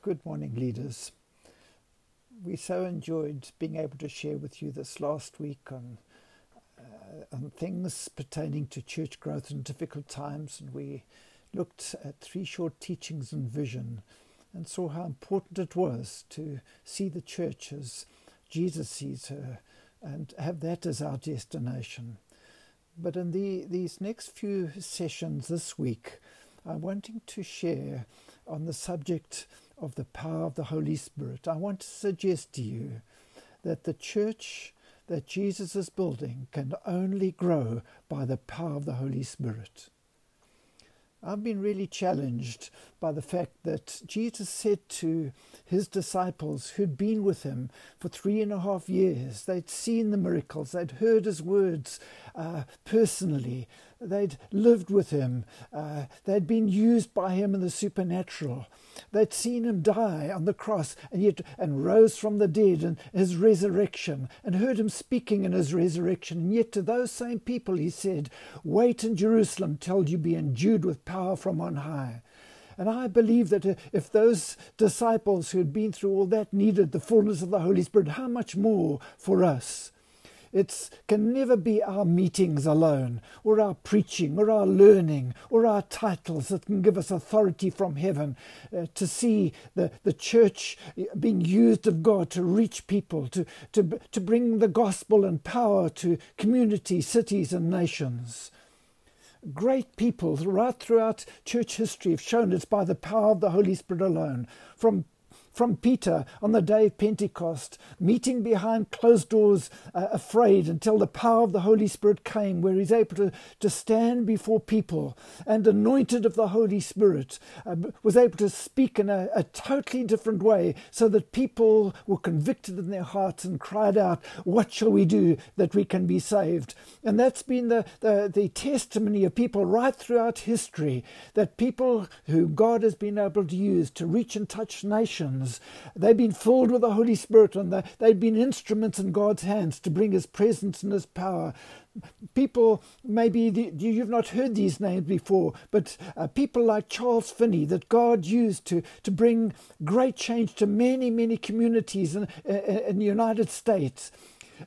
Good morning, leaders. We so enjoyed being able to share with you this last week on, uh, on things pertaining to church growth in difficult times, and we looked at three short teachings and vision and saw how important it was to see the church as Jesus sees her and have that as our destination. But in the, these next few sessions this week, I'm wanting to share on the subject of the power of the Holy Spirit. I want to suggest to you that the church that Jesus is building can only grow by the power of the Holy Spirit. I've been really challenged by the fact that Jesus said to his disciples who'd been with him for three and a half years, they'd seen the miracles, they'd heard his words uh, personally, they'd lived with him, uh, they'd been used by him in the supernatural, they'd seen him die on the cross and yet and rose from the dead and his resurrection, and heard him speaking in his resurrection. And yet to those same people he said, Wait in Jerusalem till you be endued with power from on high. And I believe that if those disciples who had been through all that needed the fullness of the Holy Spirit, how much more for us? It can never be our meetings alone, or our preaching, or our learning, or our titles that can give us authority from heaven uh, to see the, the church being used of God to reach people, to, to, to bring the gospel and power to communities, cities, and nations great people right throughout church history have shown it's by the power of the Holy Spirit alone. From from Peter on the day of Pentecost, meeting behind closed doors, uh, afraid, until the power of the Holy Spirit came, where he's able to, to stand before people and anointed of the Holy Spirit, uh, was able to speak in a, a totally different way so that people were convicted in their hearts and cried out, What shall we do that we can be saved? And that's been the, the, the testimony of people right throughout history that people who God has been able to use to reach and touch nations They've been filled with the Holy Spirit and they've been instruments in God's hands to bring His presence and His power. People, maybe you've not heard these names before, but uh, people like Charles Finney that God used to, to bring great change to many, many communities in, in the United States.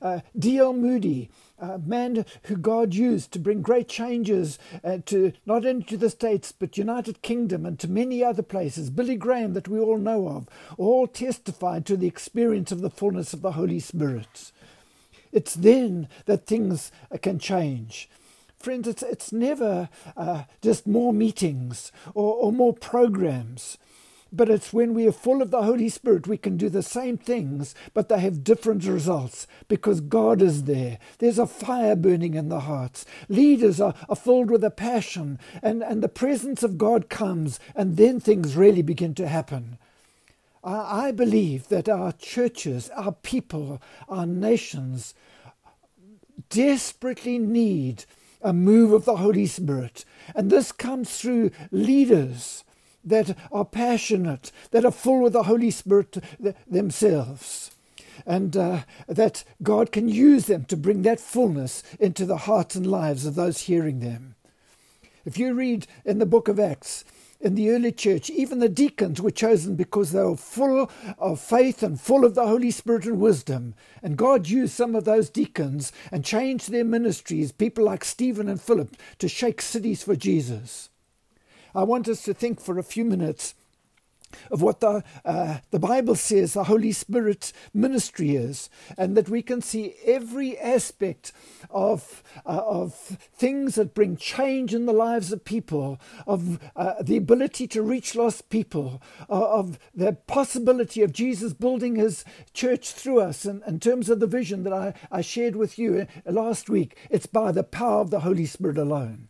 Uh, D.L. Moody, a man who God used to bring great changes uh, to not only to the States but United Kingdom and to many other places. Billy Graham, that we all know of, all testified to the experience of the fullness of the Holy Spirit. It's then that things uh, can change. Friends, it's, it's never uh, just more meetings or, or more programs. But it's when we are full of the Holy Spirit, we can do the same things, but they have different results because God is there. There's a fire burning in the hearts. Leaders are, are filled with a passion, and, and the presence of God comes, and then things really begin to happen. I, I believe that our churches, our people, our nations desperately need a move of the Holy Spirit. And this comes through leaders that are passionate, that are full with the Holy Spirit themselves. And uh, that God can use them to bring that fullness into the hearts and lives of those hearing them. If you read in the book of Acts, in the early church, even the deacons were chosen because they were full of faith and full of the Holy Spirit and wisdom. And God used some of those deacons and changed their ministries, people like Stephen and Philip, to shake cities for Jesus. I want us to think for a few minutes of what the, uh, the Bible says the Holy Spirit's ministry is, and that we can see every aspect of, uh, of things that bring change in the lives of people, of uh, the ability to reach lost people, uh, of the possibility of Jesus building his church through us. And in terms of the vision that I, I shared with you uh, last week, it's by the power of the Holy Spirit alone.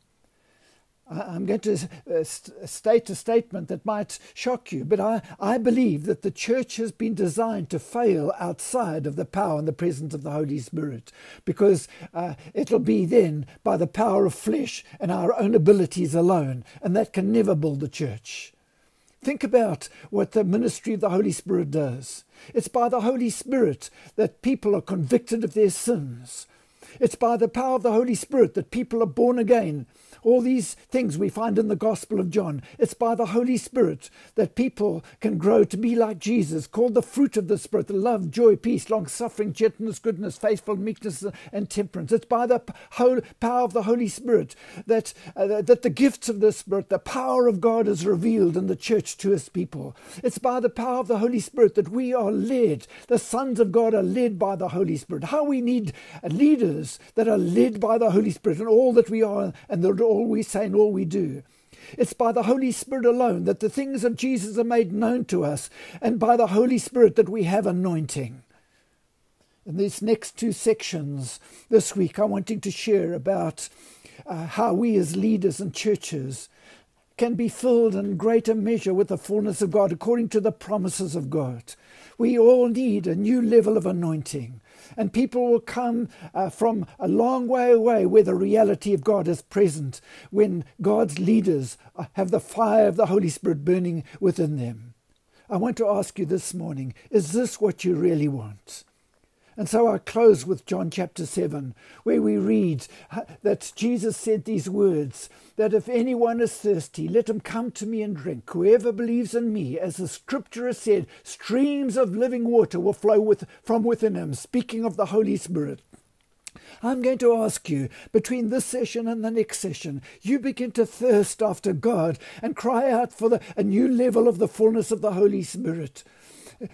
I'm going to uh, state a statement that might shock you, but I, I believe that the church has been designed to fail outside of the power and the presence of the Holy Spirit, because uh, it'll be then by the power of flesh and our own abilities alone, and that can never build the church. Think about what the ministry of the Holy Spirit does. It's by the Holy Spirit that people are convicted of their sins. It's by the power of the Holy Spirit that people are born again All these things we find in the Gospel of John. It's by the Holy Spirit that people can grow to be like Jesus, called the fruit of the Spirit the love, joy, peace, long suffering, gentleness, goodness, faithful, meekness, and temperance. It's by the whole power of the Holy Spirit that, uh, that the gifts of the Spirit, the power of God is revealed in the church to his people. It's by the power of the Holy Spirit that we are led. The sons of God are led by the Holy Spirit. How we need leaders that are led by the Holy Spirit and all that we are and that all we say and all we do. It's by the Holy Spirit alone that the things of Jesus are made known to us, and by the Holy Spirit that we have anointing. In these next two sections this week, I'm wanting to share about uh, how we as leaders and churches can be filled in greater measure with the fullness of God according to the promises of God. We all need a new level of anointing. And people will come uh, from a long way away where the reality of God is present when God's leaders uh, have the fire of the Holy Spirit burning within them. I want to ask you this morning is this what you really want? And so I close with John chapter 7, where we read that Jesus said these words that if anyone is thirsty, let him come to me and drink. Whoever believes in me, as the scripture has said, streams of living water will flow with, from within him, speaking of the Holy Spirit. I'm going to ask you between this session and the next session, you begin to thirst after God and cry out for the, a new level of the fullness of the Holy Spirit.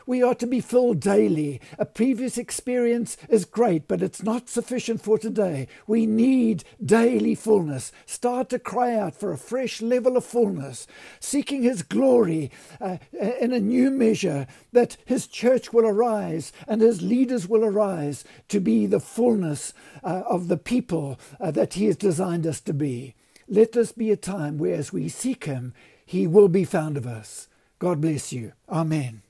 We are to be filled daily. A previous experience is great, but it's not sufficient for today. We need daily fullness. Start to cry out for a fresh level of fullness, seeking His glory uh, in a new measure, that His church will arise and His leaders will arise to be the fullness uh, of the people uh, that He has designed us to be. Let this be a time where, as we seek Him, He will be found of us. God bless you. Amen.